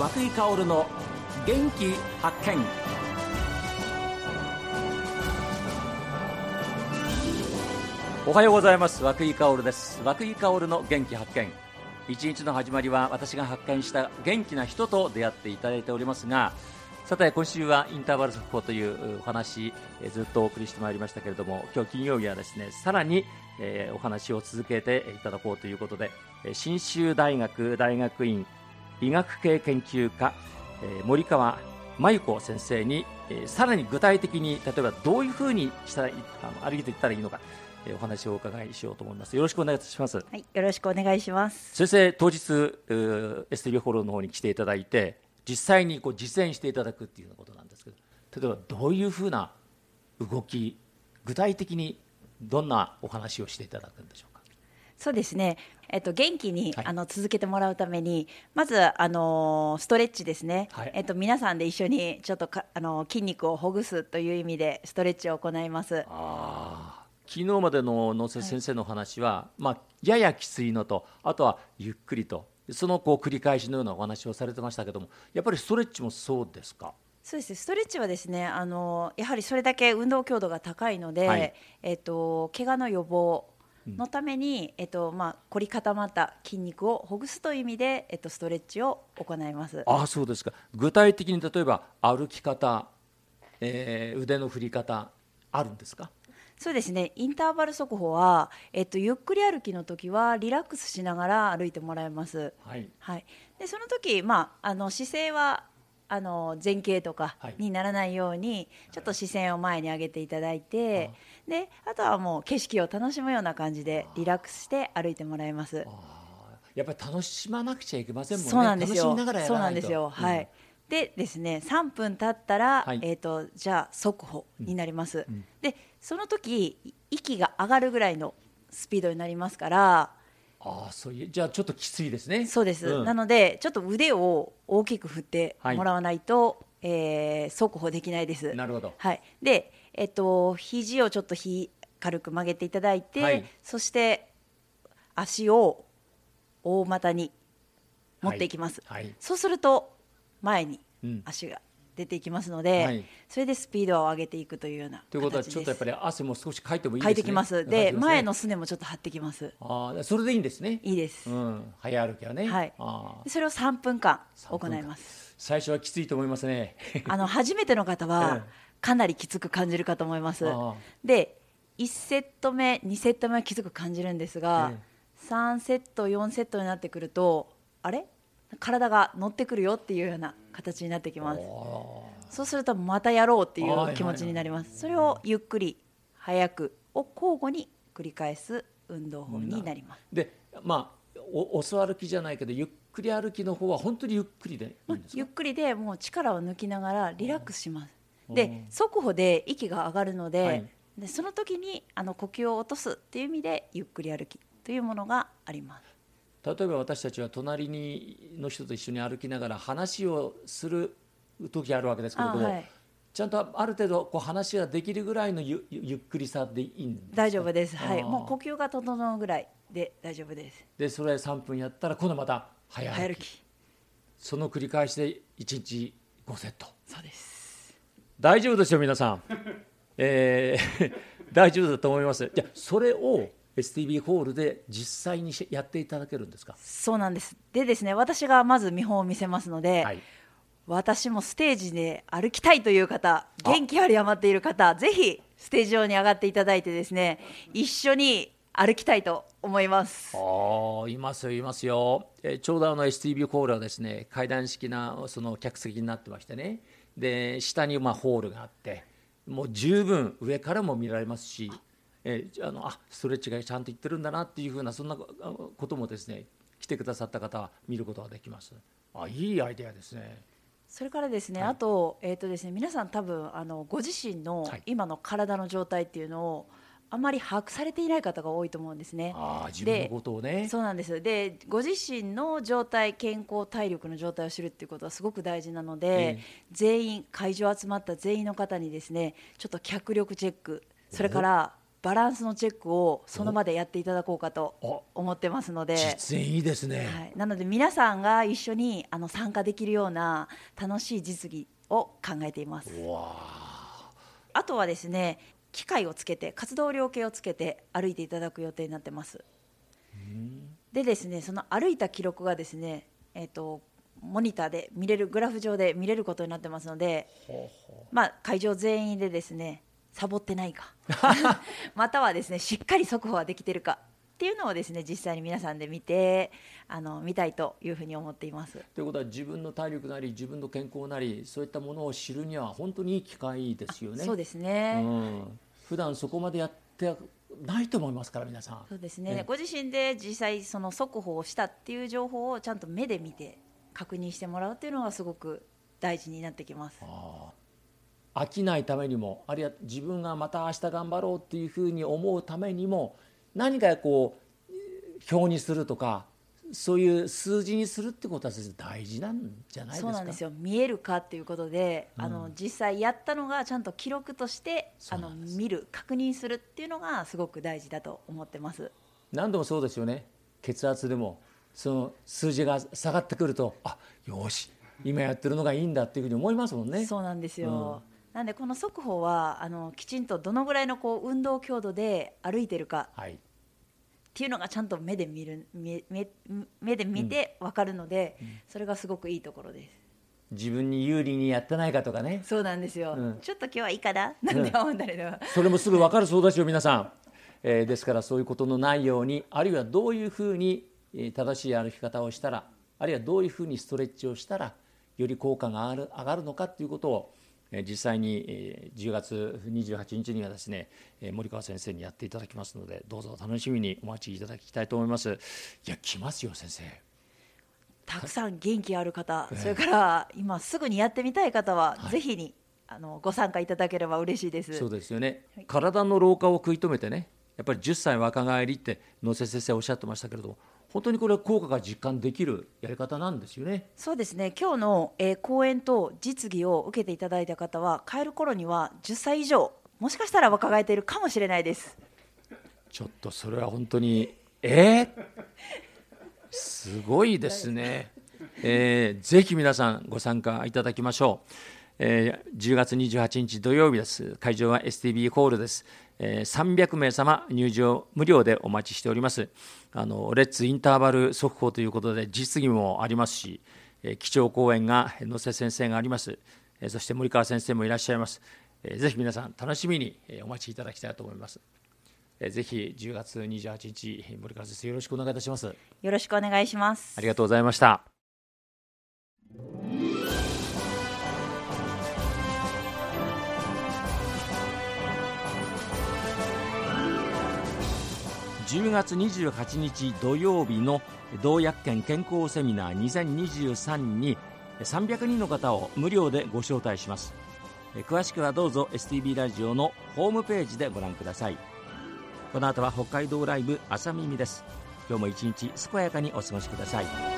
和久井薫の元気発見。おはようございます。和井薫です。和井薫の元気発見。一日の始まりは私が発見した元気な人と出会っていただいておりますがさて今週はインターバル速報というお話ずっとお送りしてまいりましたけれども今日金曜日はですねさらに、え、お話を続けていただこうということで信州大学大学院医学系研究家、えー、森川真由子先生に、えー、さらに具体的に例えばどういうふうにしたらあの歩いていったらいいのかお話をお伺いしようと思います。よろしくお願いします。はい、よろしくお願いします。先生、当日、STB フォローの方に来ていただいて、実際にこう実践していただくっていうことなんですけど、例えばどういうふうな動き、具体的にどんなお話をしていただくんでしょう？か。そうですね。えっと元気に、はい、あの続けてもらうためにまずあのストレッチですね。はい、えっと皆さんで一緒にちょっとかあの筋肉をほぐすという意味でストレッチを行います。ああ。昨日までの野瀬先生の話は、はい、まあ、ややきついのとあとはゆっくりとそのこう繰り返しのようなお話をされてましたけどもやっぱりストレッチもそうですか？そうですストレッチはですねあのやはりそれだけ運動強度が高いので、はい、えっと怪我の予防のために、えっとまあ、凝り固まった筋肉をほぐすという意味で、えっと、ストレッチを行います。あそうですか。具体的に例えば歩き方、えー、腕の振り方あるんですか？そうですね。インターバル速歩は、えっと、ゆっくり歩きの時はリラックスしながら歩いてもらいます。はい、はい、でその時、まあ、あの姿勢はあの前傾とかにならないように、はい、ちょっと視線を前に上げていただいて、はい、であとはもう景色を楽しむような感じでリラックスして歩いてもらいます。やっぱり楽しまなくちゃいけませんもんね。そうなんですよ。そうなんですよ。はい。でですね3分経ったら、はい、えーと、じゃあ速歩になります、うん、でその時息が上がるぐらいのスピードになりますからあそういうじゃあちょっときついですね。そうです、うん、なのでちょっと腕を大きく振ってもらわないと、はい、えー、速歩できないです。なるほど、はい、でえっ、ー、と肘をちょっとひ軽く曲げていただいて、はい、そして足を大股に持っていきます、はい、そうすると前に足が出ていきますので、うんはい、それでスピードを上げていくというようなということはちょっとやっぱり汗も少しかいてもいいですね。かいてきます。で、ね、前のすねもちょっと張ってきます。ああそれでいいんですね。いいです、うん、早歩きはね。はい。それを3分間行います。最初はきついと思いますね。あの初めての方は かなりきつく感じるかと思います、で1セット目2セット目はきつく感じるんですが、ええ、3セット4セットになってくるとあれ？体が乗ってくるよっていうような形になってきます。そうするとまたやろうっていう気持ちになります、それをゆっくり早くを交互に繰り返す運動法になります、でまあおお座歩きじゃないけどゆっくり歩きの方は本当にゆっくりでゆっくりでもう力を抜きながらリラックスします。で速歩で息が上がるのではい、でその時にあの呼吸を落とすっていう意味でゆっくり歩きというものがあります例えば私たちは隣にの人と一緒に歩きながら話をする時あるわけですけれども、はい、ちゃんとある程度こう話ができるぐらいのゆゆっくりさでいいんです大丈夫です、はい、もう呼吸が整うぐらいで大丈夫です。でそれ3分やったら今度また早歩き。その繰り返しで1日5セット。そうです。大丈夫ですよ皆さん、えー、大丈夫だと思います。じゃそれを STB ホールで実際にやっていただけるんですか？そうなんです。でですね私がまず見本を見せますので、はい、私もステージで歩きたいという方元気あり余っている方ぜひステージ上に上がっていただいてですね一緒に歩きたいと思います。あいますよいますよ、えちょうどあの STB ホールはですね階段式なその客席になってましてね。で下にまあホールがあってもう十分上からも見られますしえー、あのあストレッチがちゃんといってるんだなっていうふうなそんなこともですね来てくださった方は見ることができます。あいいアイデアですね。それからですね、はい、あと,、えーとですね、皆さん多分あのご自身の今の体の状態っていうのを、あまり把握されていない方が多いと思うんですね。あ自分のことをね。そうなんです。で、ご自身の状態、健康、体力の状態を知るっていうことはすごく大事なので、えー、全員会場集まった全員の方にですね、ちょっと脚力チェック、それからバランスのチェックをその場でやっていただこうかと思ってますので。実演いいですね、はい、なので皆さんが一緒にあの参加できるような楽しい実技を考えています。あとはですね機械をつけて活動量計をつけて歩いていただく予定になってます。でですねその歩いた記録がですねえっ、ー、とモニターで見れるグラフ上で見れることになってますので、まあ、会場全員でですねサボってないか またはですねしっかり速報はできてるかっていうのをですね実際に皆さんで見てあの見たいというふうに思っています。ということは自分の体力なり自分の健康なりそういったものを知るには本当にいい機会ですよね。そうですね、うん、普段そこまでやってないと思いますから皆さん。そうですね。ご自身で実際その速報をしたっていう情報をちゃんと目で見て確認してもらうっていうのがすごく大事になってきます。飽きないためにもあるいは自分がまた明日頑張ろうっていうふうに思うためにも何かこう表にするとかそういう数字にするってことは大事なんじゃないですか？そうなんですよ。見えるかっていうことで、うん、あの実際やったのがちゃんと記録としてあの見る確認するっていうのがすごく大事だと思ってます。何度もそうですよね。血圧でもその数字が下がってくるとあよし今やってるのがいいんだっていうふうに思いますもんね。そうなんですよ、うんなんでこの速報はあのきちんとどのぐらいのこう運動強度で歩いてるか、はい、っていうのがちゃんと目で見る目目目で見て分かるので、うん、それがすごくいいところです。自分に有利にやってないかとかね。そうなんですよ、うん、ちょっと今日はいいかな？なんて思ったりとか、それもすぐ分かるそうですよ皆さん、えー、ですからそういうことのないようにあるいはどういうふうに正しい歩き方をしたらあるいはどういうふうにストレッチをしたらより効果が上がるのかということを実際に10月28日にはですね森川先生にやっていただきますのでどうぞ楽しみにお待ちいただきたいと思います。いや来ますよ先生。たくさん元気ある方、それから今すぐにやってみたい方は、ぜひにあのご参加いただければ嬉しいです。そうですよね、はい、体の老化を食い止めてねやっぱり10歳若返りって野瀬先生おっしゃってましたけれども本当にこれは効果が実感できるやり方なんですよね。そうですね。今日の、えー、講演と実技を受けていただいた方は帰る頃には10歳以上もしかしたら若返っているかもしれないです。ちょっとそれは本当にえー、すごいですね。えー、ぜひ皆さんご参加いただきましょう。えー、10月28日土曜日です。会場は STB ホールです。えー、300名様入場無料でお待ちしております。あのレッツインターバル速報ということで実技もありますし、えー、基調講演が野瀬先生があります。えー、そして森川先生もいらっしゃいます。えー、ぜひ皆さん楽しみにお待ちいただきたいと思います。ぜひ10月28日森川先生よろしくお願いいたします。よろしくお願いします。ありがとうございました。10月28日土曜日の同薬研健康セミナー2023に300人の方を無料でご招待します。詳しくはどうぞ STB ラジオのホームページでご覧ください。この後は北海道ライブ朝耳です。今日も一日健やかにお過ごしください。